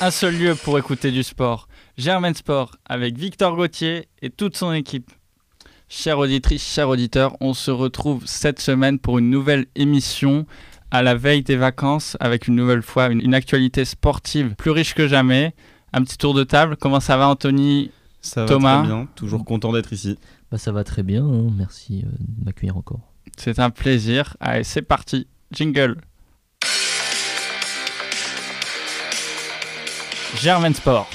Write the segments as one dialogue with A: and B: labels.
A: un seul lieu pour écouter du sport. Germain Sport avec Victor Gauthier et toute son équipe. Chère auditrice, chers auditeurs, on se retrouve cette semaine pour une nouvelle émission à la veille des vacances avec une nouvelle fois une, une actualité sportive plus riche que jamais. Un petit tour de table. Comment ça va, Anthony
B: Ça va
A: Thomas.
B: très bien, toujours content d'être ici.
C: Bah, ça va très bien, hein. merci euh, de m'accueillir encore.
A: C'est un plaisir. Allez, c'est parti. Jingle. Germain Sport.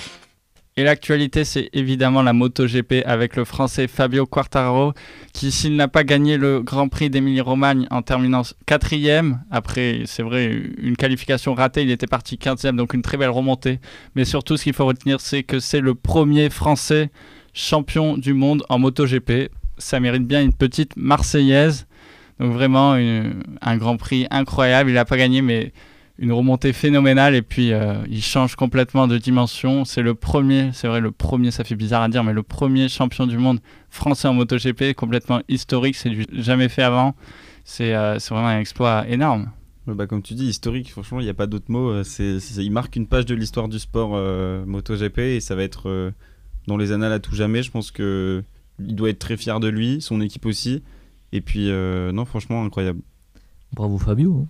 A: Et l'actualité, c'est évidemment la MotoGP avec le français Fabio Quartararo, qui, s'il n'a pas gagné le Grand Prix d'Émilie-Romagne en terminant quatrième, après, c'est vrai, une qualification ratée, il était parti 15e, donc une très belle remontée. Mais surtout, ce qu'il faut retenir, c'est que c'est le premier français champion du monde en MotoGP. Ça mérite bien une petite Marseillaise. Donc vraiment un Grand Prix incroyable. Il n'a pas gagné, mais une remontée phénoménale. Et puis euh, il change complètement de dimension. C'est le premier, c'est vrai, le premier, ça fait bizarre à dire, mais le premier champion du monde français en MotoGP, complètement historique. C'est du jamais fait avant. C'est euh, c'est vraiment un exploit énorme.
B: Ouais, bah, comme tu dis, historique, franchement, il n'y a pas d'autre mot. euh, C'est, il marque une page de l'histoire du sport euh, MotoGP et ça va être euh, dans les annales à tout jamais. Je pense que il doit être très fier de lui, son équipe aussi. Et puis, euh, non, franchement, incroyable.
C: Bravo Fabio. hein.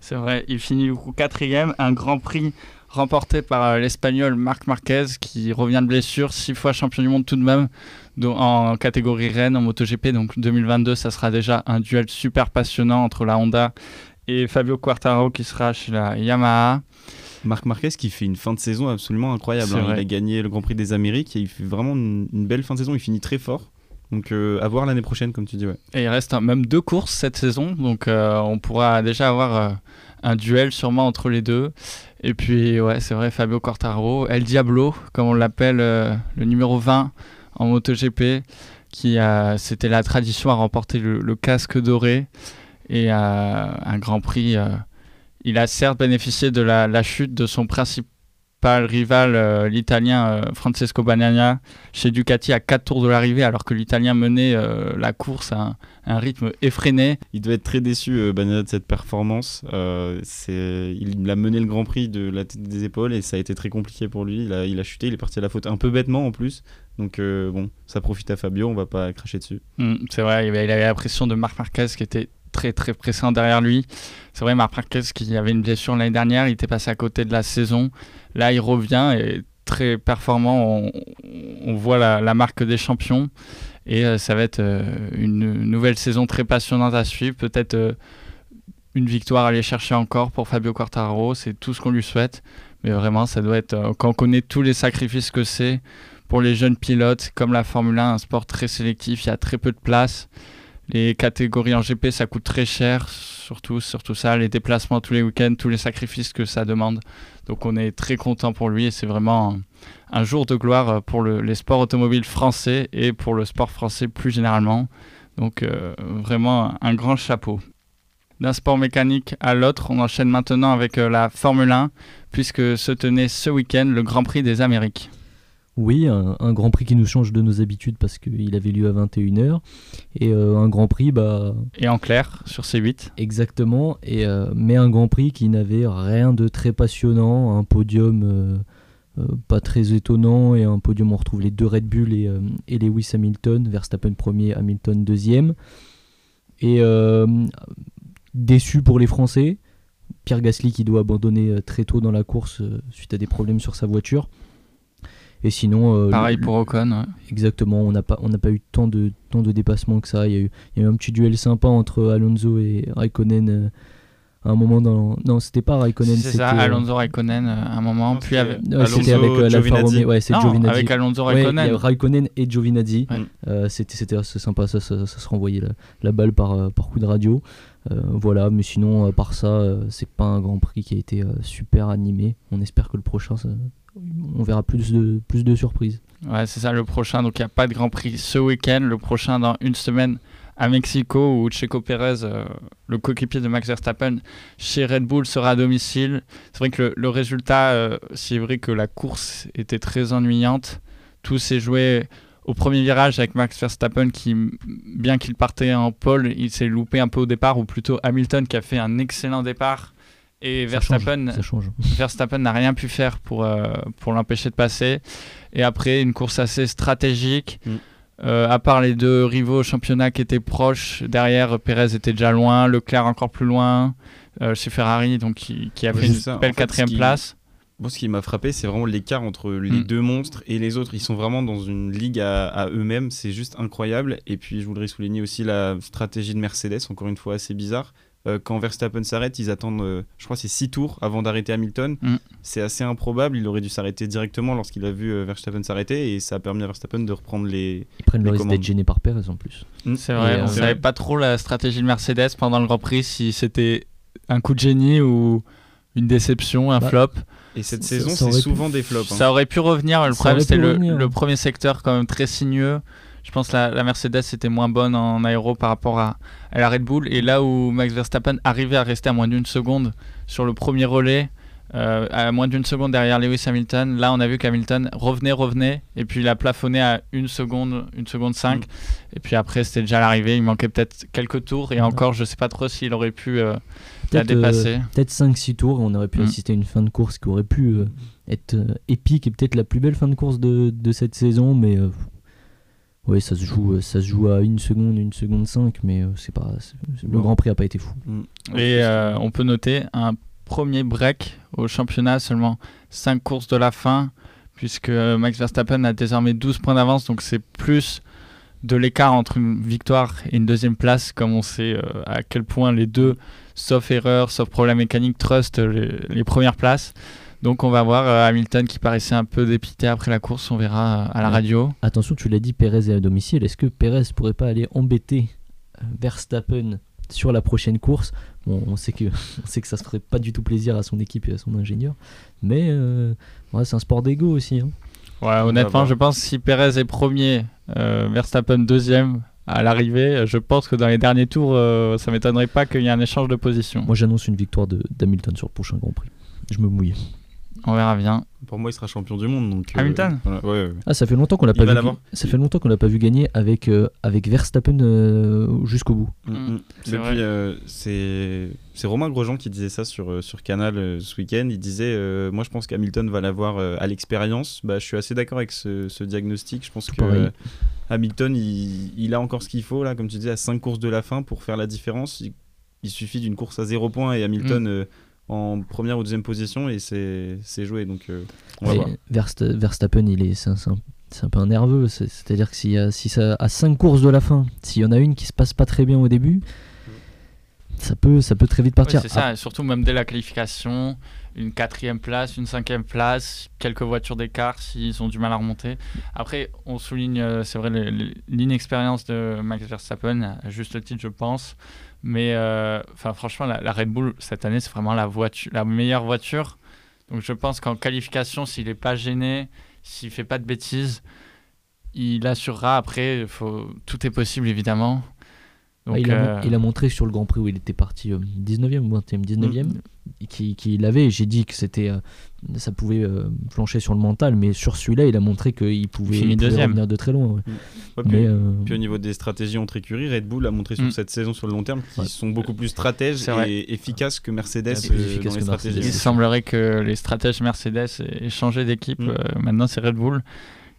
A: C'est vrai, il finit coup quatrième, un Grand Prix remporté par euh, l'Espagnol Marc Marquez qui revient de blessure, six fois champion du monde tout de même en catégorie Rennes en MotoGP. Donc 2022, ça sera déjà un duel super passionnant entre la Honda et Fabio Quartararo qui sera chez la Yamaha.
B: Marc Marquez qui fait une fin de saison absolument incroyable. Hein. Il a gagné le Grand Prix des Amériques et il fait vraiment une, une belle fin de saison. Il finit très fort. Donc, euh, à voir l'année prochaine, comme tu dis. Ouais.
A: Et il reste même deux courses cette saison, donc euh, on pourra déjà avoir euh, un duel sûrement entre les deux. Et puis, ouais, c'est vrai, Fabio Quartararo, El Diablo, comme on l'appelle, le numéro 20 en MotoGP, qui c'était la tradition à remporter le, casque doré et un Grand Prix. il a certes bénéficié de la chute de son principal rival, euh, l'Italien euh, Francesco Bagnaia, chez Ducati à 4 tours de l'arrivée, alors que l'Italien menait euh, la course à un, un rythme effréné.
B: Il devait être très déçu, Bagnaia, de cette performance. Il a mené le Grand Prix de la tête des épaules et ça a été très compliqué pour lui. Il a, il a chuté, il est parti à la faute un peu bêtement en plus. Donc bon, ça profite à Fabio, on va pas cracher dessus.
A: Mm, c'est vrai, il avait, il avait la pression de Marc Marquez qui était très très pressant derrière lui. C'est vrai, Marc Marquez qui avait une blessure l'année dernière, il était passé à côté de la saison. Là, il revient et très performant. On, voit la, marque des champions et euh, ça va être euh, une nouvelle saison très passionnante à suivre. Peut-être euh, une victoire à aller chercher encore pour Fabio Quartararo, c'est tout ce qu'on lui souhaite. Mais vraiment, ça doit être, quand on connaît tous les sacrifices que c'est pour les jeunes pilotes, comme la Formule 1, un sport très sélectif, il y a très peu de place. Les catégories en GP, ça coûte très cher, surtout, surtout ça, les déplacements tous les week-ends, tous les sacrifices que ça demande. Donc on est très content pour lui et c'est vraiment un, jour de gloire pour le- les sports automobiles français et pour le sport français plus généralement. Donc euh, vraiment un grand chapeau. D'un sport mécanique à l'autre, on enchaîne maintenant avec euh, la Formule 1, puisque se tenait ce week-end le Grand Prix des Amériques.
C: Oui, un, un Grand Prix qui nous change de nos habitudes parce qu'il avait lieu à 21h. Et euh, un Grand Prix, bah,
A: Et en clair, sur ces 8.
C: exactement, et, euh, mais un Grand Prix qui n'avait rien de très passionnant, un podium euh, pas très étonnant, et un podium où on retrouve les deux Red Bull et, et Lewis Hamilton, Verstappen premier, Hamilton deuxième. Et déçu pour les Français, Pierre Gasly qui doit abandonner très tôt dans la course suite à des problèmes sur sa voiture. Et sinon, euh,
A: Pareil
C: le-
A: pour Ocon. ouais.
C: Exactement, on n'a pas, on n'a pas eu tant de, tant de dépassements que ça. Il y, a eu, il y a eu un petit duel sympa entre Alonso et Raikkonen euh, à un moment dans. Non, c'était pas Raikkonen,
A: C'est
C: c'était.
A: ça,
C: euh,
A: Alonso Raikkonen à un moment.
B: Non,
A: puis
B: c'était-
A: avec,
C: ouais, c'était avec euh,
B: Giovinazzi.
C: Ouais, c'est
A: Non,
C: Giovinazzi.
A: avec Alonso Raikkonen.
C: a Raikkonen et Giovinazzi.
B: Ouais.
C: Euh, c'était, c'était assez sympa, ça, ça, ça se renvoyait la, la balle par, par coup de radio. Euh, voilà, mais sinon, à part ça, c'est pas un Grand Prix qui a été super animé. On espère que le prochain, ça- on verra plus de, plus de surprises.
A: Ouais, c'est ça le prochain. Donc il n'y a pas de Grand Prix ce week-end. Le prochain dans une semaine à Mexico où Checo Pérez, euh, le coéquipier de Max Verstappen, chez Red Bull sera à domicile. C'est vrai que le, résultat, euh, c'est vrai que la course était très ennuyante. Tout s'est joué au premier virage avec Max Verstappen qui, bien qu'il partait en pole, il s'est loupé un peu au départ, ou plutôt Hamilton qui a fait un excellent départ Et
C: Ça change,
A: Verstappen,
C: ça change.
A: Verstappen n'a rien pu faire pour, euh, pour l'empêcher de passer. Et après, une course assez stratégique.
B: Mm.
A: Euh, à part les deux rivaux au championnat qui étaient proches, derrière Pérez était déjà loin, Leclerc encore plus loin, euh, chez Ferrari, donc qui, qui a fait
B: c'est
A: une belle quatrième place.
B: Moi, ce qui m'a frappé, c'est vraiment l'écart entre les
A: Mm.
B: deux monstres et les autres. Ils sont vraiment dans une ligue à, à eux-mêmes. C'est juste incroyable. Et puis, je voudrais souligner aussi la stratégie de Mercedes, encore une fois assez bizarre. Euh, quand Verstappen s'arrête, ils attendent, euh, je crois, c'est 6 tours avant d'arrêter Hamilton.
A: Mm.
B: C'est assez improbable. Il aurait dû s'arrêter directement lorsqu'il a vu euh, Verstappen s'arrêter. Et ça a permis à Verstappen de reprendre les.
C: Ils prennent le
B: Les
C: risque
B: commandes.
C: d'être gênés par Perez en plus.
A: C'est vrai,
C: Et,
A: on
C: euh,
A: savait pas trop la stratégie de Mercedes pendant le Grand Prix, si c'était un coup de génie ou une déception, un
C: Bah,
A: flop.
B: Et cette saison, c'est
C: pu-
B: souvent des flops. hein.
A: Ça aurait pu revenir, le
C: Ça
A: problème c'était le,
C: revenir.
A: le premier secteur quand même très sinueux. Je pense que la, la Mercedes était moins bonne en aéro par rapport à, à la Red Bull. Et là où Max Verstappen arrivait à rester à moins d'une seconde sur le premier relais, euh, à moins d'une seconde derrière Lewis Hamilton, là on a vu qu'Hamilton revenait, revenait, et puis il a plafonné à une seconde, une seconde cinq.
C: Mm.
A: Et puis après c'était déjà l'arrivée, il manquait peut-être quelques tours, et encore je sais pas trop s'il aurait pu euh, la
C: euh,
A: dépasser.
C: Peut-être 5-6 tours, et on aurait pu
A: Mm.
C: assister à une fin de course qui aurait pu être épique et peut-être la plus belle fin de course de, de cette saison, mais ouais, ça se joue, euh, ça se joue à une seconde, une seconde 5, mais euh, c'est pas, le
B: Bon.
C: Grand Prix a pas été fou.
B: Mm.
A: Et euh, on peut noter un premier break au championnat, seulement 5 courses de la fin, puisque Max Verstappen a désormais 12 points d'avance, donc c'est plus de l'écart entre une victoire et une deuxième place, comme on sait euh, à quel point les deux, sauf erreur, sauf problème mécanique, trust les, les premières places. Donc on va voir euh, Hamilton qui paraissait un peu dépité après la course, on verra euh, à la
C: Ouais.
A: radio.
C: Attention, tu l'as dit, Perez est à domicile. Est-ce que Perez pourrait pas aller embêter euh, Verstappen sur la prochaine course? Bon, on sait que on sait que ça se ferait pas du tout plaisir à son équipe et à son ingénieur, mais euh, ouais, c'est un sport d'ego aussi. hein.
A: Ouais, honnêtement, je pense que si Perez est premier, euh, Verstappen deuxième à l'arrivée, je pense que dans les derniers tours, euh, ça m'étonnerait pas qu'il y ait un échange de position.
C: Moi, j'annonce une victoire de- d'Hamilton sur le prochain Grand Prix. Je me mouille.
A: On verra bien.
B: Pour moi, il sera champion du monde. Donc, euh,
A: Hamilton
B: voilà. Ouais, ouais.
C: Ah, ça fait longtemps qu'on l'a
B: Il
C: pas
B: va
C: vu. Ça fait longtemps qu'on l'a pas vu gagner avec euh, avec Verstappen euh, jusqu'au bout.
B: Mm,
A: Mm,
B: mm.
A: c'est
B: c'est Romain Grosjean qui disait ça sur, sur Canal ce week-end. Il disait euh, Moi, je pense qu'Hamilton va l'avoir euh, à l'expérience. Bah, je suis assez d'accord avec ce, ce diagnostic. Je pense que
C: pareil.
B: euh, Hamilton, il, il a encore ce qu'il faut, là, comme tu disais, à 5 courses de la fin pour faire la différence. Il, il suffit d'une course à 0 points et Hamilton
A: Mm.
B: En première ou deuxième position et c'est joué. Donc, euh, on va
C: Et
B: voir.
C: Verst- Verstappen, il est, c'est un, un- peu un nerveux. c'est- C'est-à-dire que s'il y a, si ça, à 5 courses de la fin, s'il y en a une qui se passe pas très bien au début, ça peut, ça peut très vite
A: Ouais,
C: partir.
A: c'est ça, surtout même dès la qualification, une quatrième place, une cinquième place, quelques voitures d'écart s'ils ont du mal à remonter. Après, on souligne, euh, c'est vrai, le- le- l'inexpérience de Max Verstappen, à juste titre, je pense. Mais euh, franchement, la, Red Bull cette année, c'est vraiment la, voiture, la meilleure voiture. Donc je pense qu'en qualification, s'il n'est pas gêné, s'il fait pas de bêtises, il assurera. Après, faut... tout est possible évidemment.
C: Ah,
A: Donc,
C: il, a,
A: euh,
C: il a montré sur le Grand Prix où il était parti euh, 19e ou 20e, 19e,
A: Mm.
C: qui, qui l'avait. J'ai dit que c'était, euh, ça pouvait euh, flancher sur le mental, mais sur celui-là, il a montré qu'il pouvait, il pouvait revenir de très loin. ouais.
B: Ouais, puis-
C: Mais, euh,
B: Puis au niveau des stratégies entre écuries, Red Bull a montré sur
A: Mm.
B: cette saison sur le long terme qu'ils
C: Ouais.
B: sont beaucoup plus stratèges et efficaces que Mercedes
C: Ouais, plus
B: euh,
C: efficaces
B: dans les
C: que
B: stratégies.
C: Mercedes.
A: Il semblerait que les stratèges Mercedes aient changé d'équipe.
B: Mm.
A: Euh, maintenant, c'est Red Bull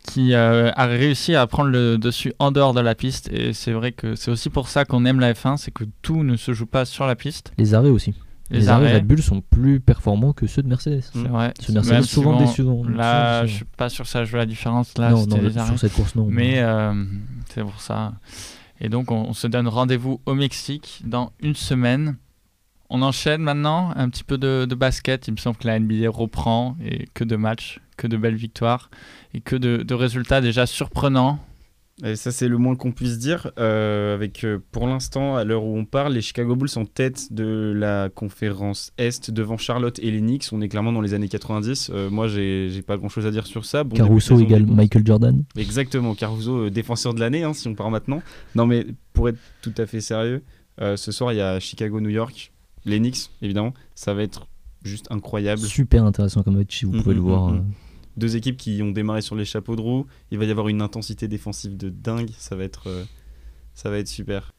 A: qui euh, a réussi à prendre le dessus en dehors de la piste. Et c'est vrai que c'est aussi pour ça qu'on aime la F1, c'est que tout ne se joue pas sur la piste.
C: les arrêts aussi.
A: Les,
C: Les, arrêts
A: arrêts,
C: Red Bull sont plus performants que ceux de Mercedes.
A: c'est vrai.
C: Ceux de Mercedes
A: Même
C: souvent décevants.
A: Là, je suis pas sûr que ça joue la différence. Là,
C: non, non,
A: les arrêts.
C: sur cette course, non.
A: Mais euh, c'est pour ça. Et donc, on, on se donne rendez-vous au Mexique dans une semaine. On enchaîne maintenant un petit peu de, de basket. Il me semble que la NBA reprend et que de matchs, que de belles victoires et que de, de résultats déjà surprenants.
B: Et ça, c'est le moins qu'on puisse dire. euh, avec, euh, pour l'instant, à l'heure où on parle, les Chicago Bulls en tête de la conférence Est devant Charlotte et les Knicks. On est clairement dans les années 90. Euh, moi, j'ai pas grand chose à dire sur ça. Bon,
C: Caruso égale. Michael Jordan.
B: Exactement, Caruso, euh, défenseur de l'année, hein, si on part maintenant. Non, mais pour être tout à fait sérieux, euh, ce soir, il y a Chicago-New York, les Knicks, évidemment. Ça va être juste incroyable.
C: Super intéressant comme match, si vous
B: Mm,
C: pouvez le
B: mm,
C: voir.
B: mm,
C: euh.
B: Deux équipes qui ont démarré sur les chapeaux de roue. Il va y avoir une intensité défensive de dingue. Ça va être, euh, ça va être super.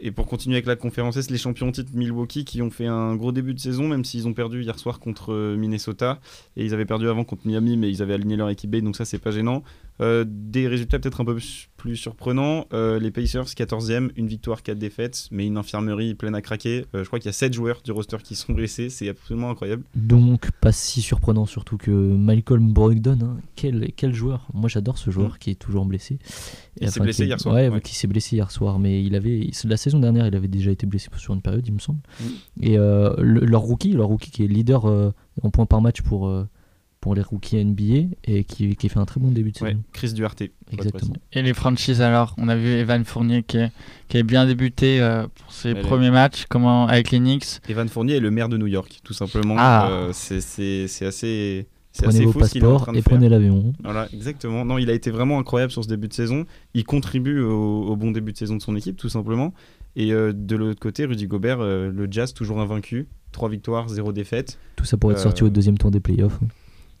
B: Et pour continuer avec la conférence Est, les champions titres Milwaukee qui ont fait un gros début de saison, même s'ils ont perdu hier soir contre euh, Minnesota. Et ils avaient perdu avant contre Miami, mais ils avaient aligné leur équipe B, donc ça, c'est pas gênant. Euh, des résultats peut-être un peu plus surprenants. Euh, les Pacers, 14e, une victoire, 4 défaites, mais une infirmerie pleine à craquer. je crois qu'il y a 7 joueurs du roster qui sont blessés, c'est absolument incroyable.
C: Donc, pas si surprenant, surtout que Malcolm Brogdon, hein, quel, quel joueur Moi, j'adore ce joueur mm. qui est toujours blessé.
B: Il s'est blessé hier soir.
C: Ouais, qui s'est blessé hier soir, mais il avait la saison dernière, il avait déjà été blessé sur une période, il me semble. Mm. Et euh, leur rookie, leur rookie qui est leader euh, en points par match pour euh, pour les rookies NBA et qui, qui, fait un très bon début de saison.
B: Chris Duarte.
C: Exactement.
A: Et les franchises alors, on a vu Evan Fournier qui, qui a bien débuté pour ses premiers matchs comment, avec les Knicks.
B: Evan Fournier est le maire de New York, tout simplement. Ah. c'est assez
C: Prenez vos passeports et prenez l'avion.
B: Voilà, exactement. Non, il a été vraiment incroyable sur ce début de saison. Il contribue au, bon début de saison de son équipe, tout simplement. Et euh, de l'autre côté, Rudy Gobert, euh, le Jazz toujours invaincu, 3 victoires, 0 défaite.
C: Tout ça pour être sorti au euh, deuxième tour des playoffs.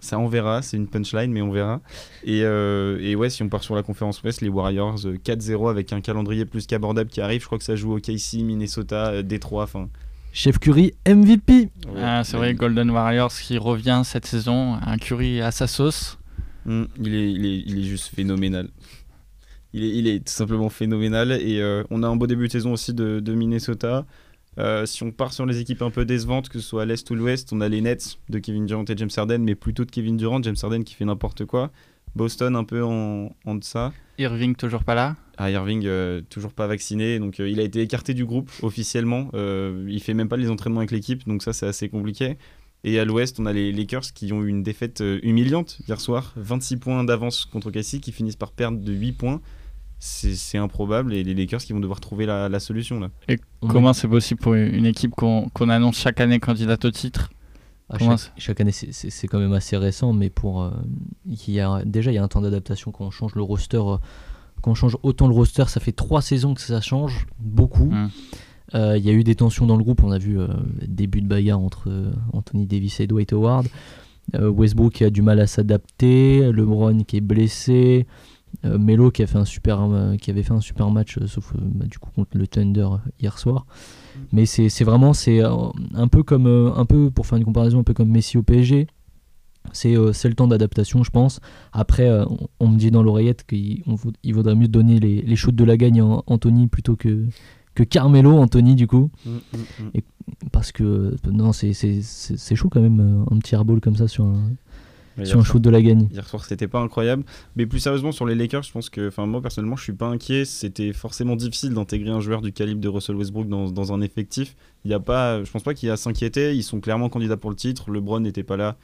B: Ça, on verra. C'est une punchline, mais on verra. Et, et, ouais, si on part sur la conférence Ouest, les Warriors 4-0 avec un calendrier plus qu'abordable qui arrive. Je crois que ça joue au KC, Minnesota, Détroit. Enfin,
C: Chef Curry MVP.
A: Ah, c'est vrai, Golden Warriors qui revient cette saison, un Curry à sa sauce.
B: Hmm, il, est, il, est, il, est, juste phénoménal. Il est, il est tout simplement phénoménal. Et euh, on a un beau début de saison aussi de, de Minnesota. Euh, si on part sur les équipes un peu décevantes, que ce soit à l'Est ou l'Ouest, on a les Nets de Kevin Durant et James Harden, mais plutôt de Kevin Durant, James Harden qui fait n'importe quoi. Boston un peu en, en deçà.
A: Irving toujours pas là
B: ah, Irving euh, toujours pas vacciné, donc euh, il a été écarté du groupe officiellement. Euh, il fait même pas les entraînements avec l'équipe, donc ça c'est assez compliqué. Et à l'ouest, on a les Lakers qui ont eu une défaite humiliante hier soir, 26 points d'avance contre Cassie, qui finissent par perdre de 8 points. C'est improbable et les Lakers qui vont devoir trouver la, solution là.
A: Et comment c'est possible pour une équipe qu'on annonce chaque année candidate au titre?
C: Ah, chaque, année, c'est quand même assez récent, mais pour il y a, déjà il y a un temps d'adaptation quand on change le roster quand on change autant le roster, ça fait trois saisons que ça change, beaucoup. Mm. Euh, il y a eu des tensions dans le groupe, on a vu euh, début de bagarre entre euh, Anthony Davis et Dwight Howard. Westbrook qui a du mal à s'adapter, LeBron qui est blessé, Melo qui, a fait un super, qui avait fait un super match, sauf bah, du coup contre le Thunder hier soir. Mm. Mais c'est vraiment c'est un peu comme un peu pour faire une comparaison un peu comme Messi au PSG. Euh, c'est le temps d'adaptation, je pense. Après, euh, on, me dit dans l'oreillette qu'il il vaudrait mieux donner les, les shoots de la gagne à Anthony plutôt que, que Carmelo, Anthony, du coup. Mm, mm, mm. parce que, non, c'est chaud quand même, euh, un petit airball comme ça sur un, sur un shoot de la gagne.
B: Hier soir, c'était pas incroyable. Mais plus sérieusement, sur les Lakers, je pense que, enfin, moi personnellement, je suis pas inquiet. C'était forcément difficile d'intégrer un joueur du calibre de Russell Westbrook dans, dans un effectif. Il y a pas, je pense pas qu'il y a à s'inquiéter. Ils sont clairement candidats pour le titre. LeBron n'était pas là.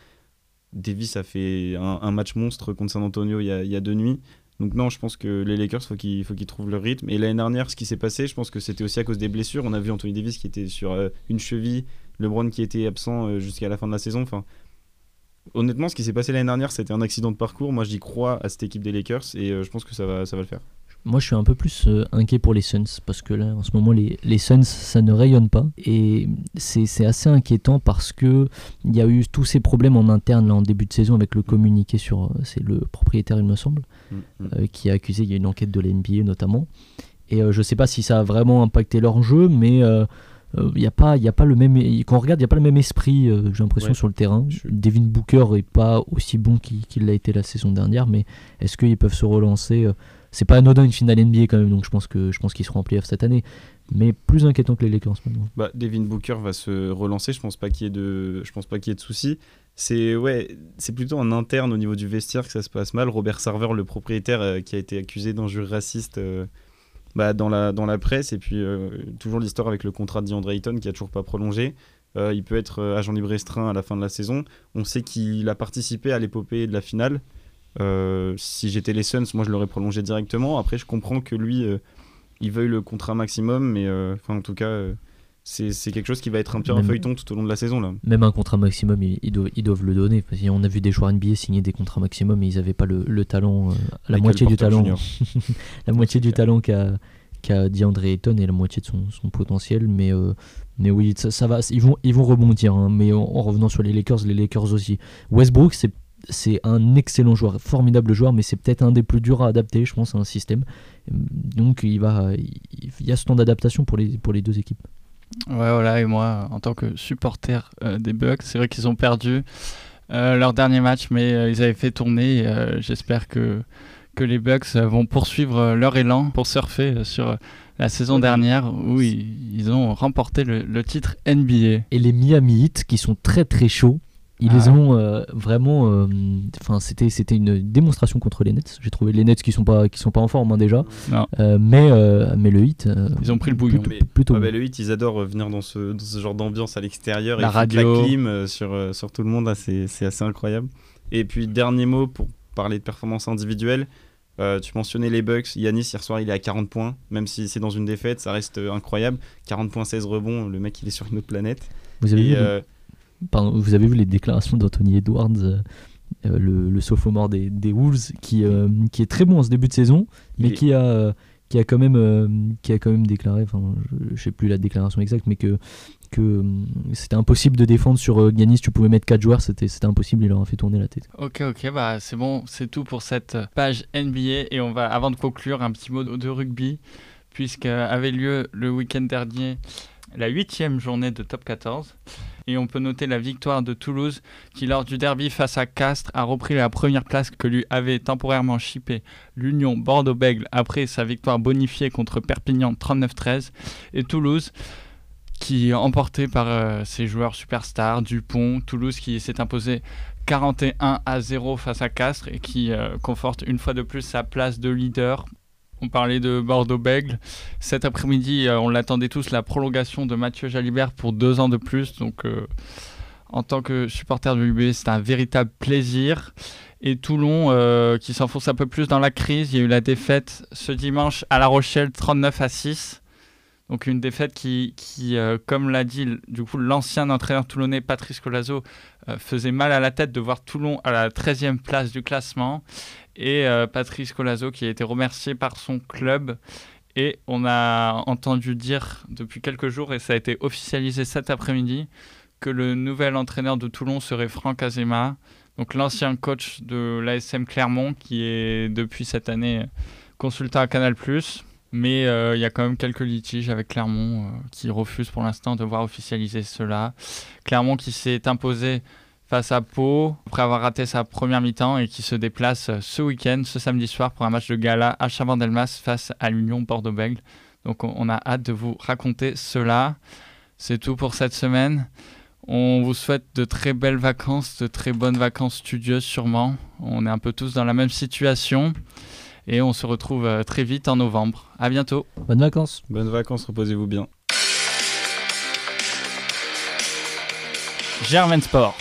B: Davis a fait un, match monstre contre San Antonio il y, a, deux nuits. Donc non, je pense que les Lakers, faut il faut qu'ils trouvent le rythme. Et l'année dernière, ce qui s'est passé, je pense que c'était aussi à cause des blessures. On a vu Anthony Davis qui était sur euh, une cheville, LeBron qui était absent euh, jusqu'à la fin de la saison. Enfin, honnêtement, ce qui s'est passé l'année dernière, c'était un accident de parcours. Moi, j'y crois à cette équipe des Lakers et euh, je pense que ça va, ça va le faire.
C: Moi, je suis un peu plus euh, inquiet pour les Suns parce que là, en ce moment, les, les Suns, ça ne rayonne pas. Et c'est assez inquiétant parce que il y a eu tous ces problèmes en interne là, en début de saison avec le communiqué sur. Euh, c'est le propriétaire, il me semble, mm, mm. Euh, qui a accusé. Il y a une enquête de l'NBA notamment. Et je ne sais pas si ça a vraiment impacté leur jeu, mais. Il n'y a pas il a pas le même quand on regarde il n'y a pas le même esprit j'ai l'impression sur le terrain Devin Booker est pas aussi bon qu'il l'a été la saison dernière mais est-ce qu'ils peuvent se relancer c'est pas anodin une finale NBA quand même, donc je pense que je pense qu'ils seront en playoff cette année. Mais plus inquiétant que les Lakers maintenant.
B: Bah, Devin Booker va se relancer. Je pense pas qu'il y ait de, je pense pas qu'il y ait de soucis. C'est ouais, c'est plutôt en interne au niveau du vestiaire que ça se passe mal. Robert Sarver, le propriétaire, euh, qui a été accusé d'injures racistes euh, bah, dans la dans la presse, et puis euh, toujours l'histoire avec le contrat de DeAndre qui a toujours pas prolongé. il peut être agent libre restreint à la fin de la saison. On sait qu'il a participé à l'épopée de la finale. Euh, si j'étais les Suns, moi je l'aurais prolongé directement. Après, je comprends que lui, euh, il veuille le contrat maximum, mais euh, en tout cas, c'est quelque chose qui va être un peu un feuilleton tout au long de la saison. Là.
C: Même un contrat maximum, ils, doivent, ils doivent, le donner. Parce on a vu des joueurs NBA signer des contrats maximum, mais ils n'avaient pas le, talent, la moitié du talent, la moitié du talent qu'a qu DeAndre Ayton et la moitié de son, potentiel. Mais, mais oui, ça, va, ils vont, ils vont rebondir. Hein. mais en, revenant sur les Lakers, les Lakers aussi. Westbrook, c'est c'est un excellent joueur, formidable joueur, mais c'est peut-être un des plus durs à adapter, je pense, à un système. Donc il, va, il y a ce temps d'adaptation pour les, pour les deux équipes.
A: Ouais, voilà, et moi, en tant que supporter euh, des Bucks, c'est vrai qu'ils ont perdu euh, leur dernier match, mais euh, ils avaient fait tourner. J'espère que, que les Bucks vont poursuivre leur élan pour surfer sur la saison dernière où ils, ont remporté le, le, titre NBA.
C: Et les Miami Heat qui sont très très chauds ils les ah. ont euh, vraiment. Euh, enfin, c'était c'était une démonstration contre les Nets. J'ai trouvé les Nets qui sont pas qui sont pas en forme hein, déjà. Euh, mais mais le hit.
A: ils ont pris le bouillon.
B: Plutôt, mais, le hit, ils adorent venir dans ce, dans ce genre d'ambiance à l'extérieur.
A: La radio,
B: la clim sur sur tout le monde. C'est assez incroyable. Et puis dernier mot pour parler de performance individuelle. tu mentionnais les Bucks. Yanis, hier soir, il est à 40 points. Même si c'est dans une défaite, ça reste incroyable. 40 points, 16 rebonds. Le mec, il est sur une autre planète.
C: Vous avez vu vous avez vu les déclarations d'Anthony Edwards, euh, euh, le, sophomore des, des Wolves, qui, euh, qui est très bon en ce début de saison, mais qui a qui a quand même qui a quand même déclaré enfin je, sais plus la déclaration exacte mais que que c'était impossible de défendre sur Giannis tu pouvais mettre 4 joueurs c'était c'était impossible il leur a fait tourner la tête.
A: Ok ok bah c'est bon c'est tout pour cette page NBA et on va avant de conclure un petit mot de rugby puisque avait lieu le week-end dernier la huitième journée de top 14 et on peut noter la victoire de Toulouse qui, lors du derby face à Castres, a repris la première place que lui avait temporairement chippé l'Union Bordeaux-Bègle après sa victoire bonifiée contre Perpignan 39-13. Et Toulouse qui est emporté par euh, ses joueurs superstars, Dupont, Toulouse qui s'est imposé 41 à 0 face à Castres et qui euh, conforte une fois de plus sa place de leader on parlait de Bordeaux-Bègle. Cet après-midi, euh, on l'attendait tous, la prolongation de Mathieu Jalibert pour deux ans de plus. Donc, euh, en tant que supporter de l'UB, c'est un véritable plaisir. Et Toulon, euh, qui s'enfonce un peu plus dans la crise, il y a eu la défaite ce dimanche à La Rochelle, 39 à 6. Donc une défaite qui, comme l'a dit du coup l'ancien entraîneur toulonnais Patrice Colazo, faisait mal à la tête de voir Toulon à la 13e place du classement et euh, Patrice Colazo qui a été remercié par son club. Et on a entendu dire depuis quelques jours, et ça a été officialisé cet après-midi, que le nouvel entraîneur de Toulon serait Franck Azema, donc l'ancien coach de l'ASM Clermont, qui est depuis cette année consultant à Canal+. Mais euh, il y a quand même quelques litiges avec Clermont euh, qui refusent pour l'instant de voir officialiser cela. Clermont qui s'est imposé face à Pau après avoir raté sa première mi-temps et qui se déplace ce week-end, ce samedi soir, pour un match de gala à Chavandelmas face à l'Union Bordeaux-Bègles. Donc on a hâte de vous raconter cela. C'est tout pour cette semaine. On vous souhaite de très belles vacances, de très bonnes vacances studieuses sûrement. On est un peu tous dans la même situation. Et on se retrouve euh, très vite en novembre. À bientôt.
C: Bonnes vacances.
B: Bonnes vacances, reposez-vous bien.
A: Germain Sport.